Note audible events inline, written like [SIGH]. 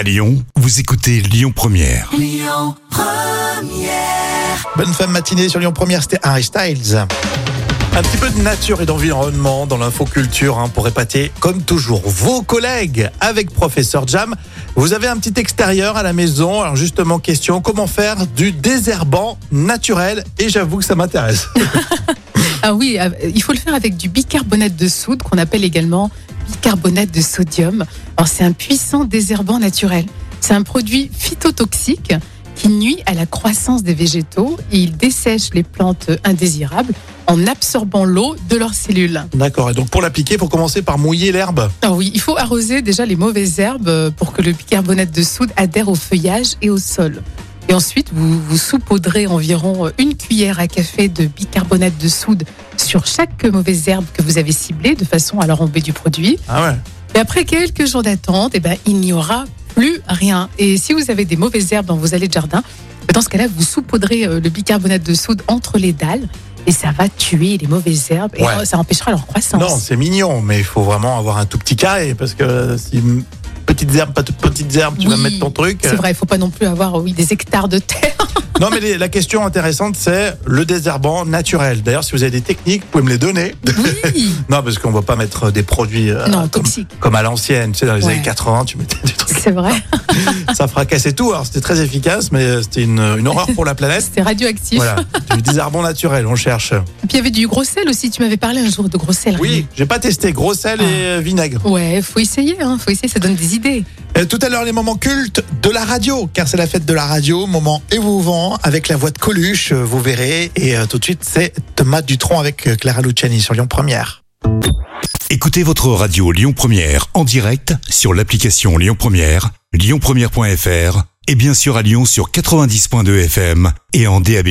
À Lyon, vous écoutez Lyon Première. Bonne fin de matinée sur Lyon Première, c'était Harry Styles. Un petit peu de nature et d'environnement dans l'infoculture hein, pour épater, comme toujours, vos collègues avec Professeur Jam. Vous avez un petit extérieur à la maison. Alors justement, question, comment faire du désherbant naturel? Et j'avoue que ça m'intéresse. [LAUGHS] Ah oui, euh, il faut le faire avec du bicarbonate de soude qu'on appelle également bicarbonate de sodium. C'est un puissant désherbant naturel. C'est un produit phytotoxique qui nuit à la croissance des végétaux et il dessèche les plantes indésirables en absorbant l'eau de leurs cellules. D'accord, et donc pour l'appliquer, il faut commencer par mouiller l'herbe. Alors oui, il faut arroser déjà les mauvaises herbes pour que le bicarbonate de soude adhère au feuillage et au sol. Et ensuite, vous, vous saupoudrez environ euh, une cuillère à café de bicarbonate de soude sur chaque mauvaise herbe que vous avez ciblée de façon à enlever du produit. Ah ouais Et après quelques jours d'attente, eh ben, il n'y aura plus rien. Et si vous avez des mauvaises herbes dans vos allées de jardin, ben, dans ce cas-là, vous saupoudrez euh, le bicarbonate de soude entre les dalles et ça va tuer les mauvaises herbes et Ouais. ça empêchera leur croissance. Non, c'est mignon, mais il faut vraiment avoir un tout petit carré parce que si petites herbes, pas toutes petites herbes, tu vas mettre ton truc. C'est vrai, il faut pas non plus avoir oui, des hectares de terre. Non, mais les- la question intéressante, c'est le désherbant naturel. D'ailleurs, si vous avez des techniques, vous pouvez me les donner. Oui. [LAUGHS] non, parce qu'on va pas mettre des produits euh, non, comme, à l'ancienne. Tu sais, dans les Ouais. années 80, tu mettais des trucs. C'est vrai. [LAUGHS] Ça fracassait tout. Alors, c'était très efficace, mais euh, c'était une, une horreur pour la planète. C'était radioactif. Voilà, du désherbant naturel, on cherche. Et puis il y avait du gros sel aussi. Tu m'avais parlé un jour de gros sel. Oui, j'ai pas testé gros sel et euh, vinaigre. Ouais, faut essayer. Hein, faut essayer. Ça donne des idées. Euh, tout à l'heure, les moments cultes de la radio, car c'est la fête de la radio, moment émouvant avec la voix de Coluche, euh, vous verrez. Et euh, tout de suite, c'est Thomas Dutronc avec Clara Luciani sur Lyon Première. Écoutez votre radio Lyon Première en direct sur l'application Lyon Première, lyonpremière.fr et bien sûr à Lyon sur 90.2 FM et en DAB+.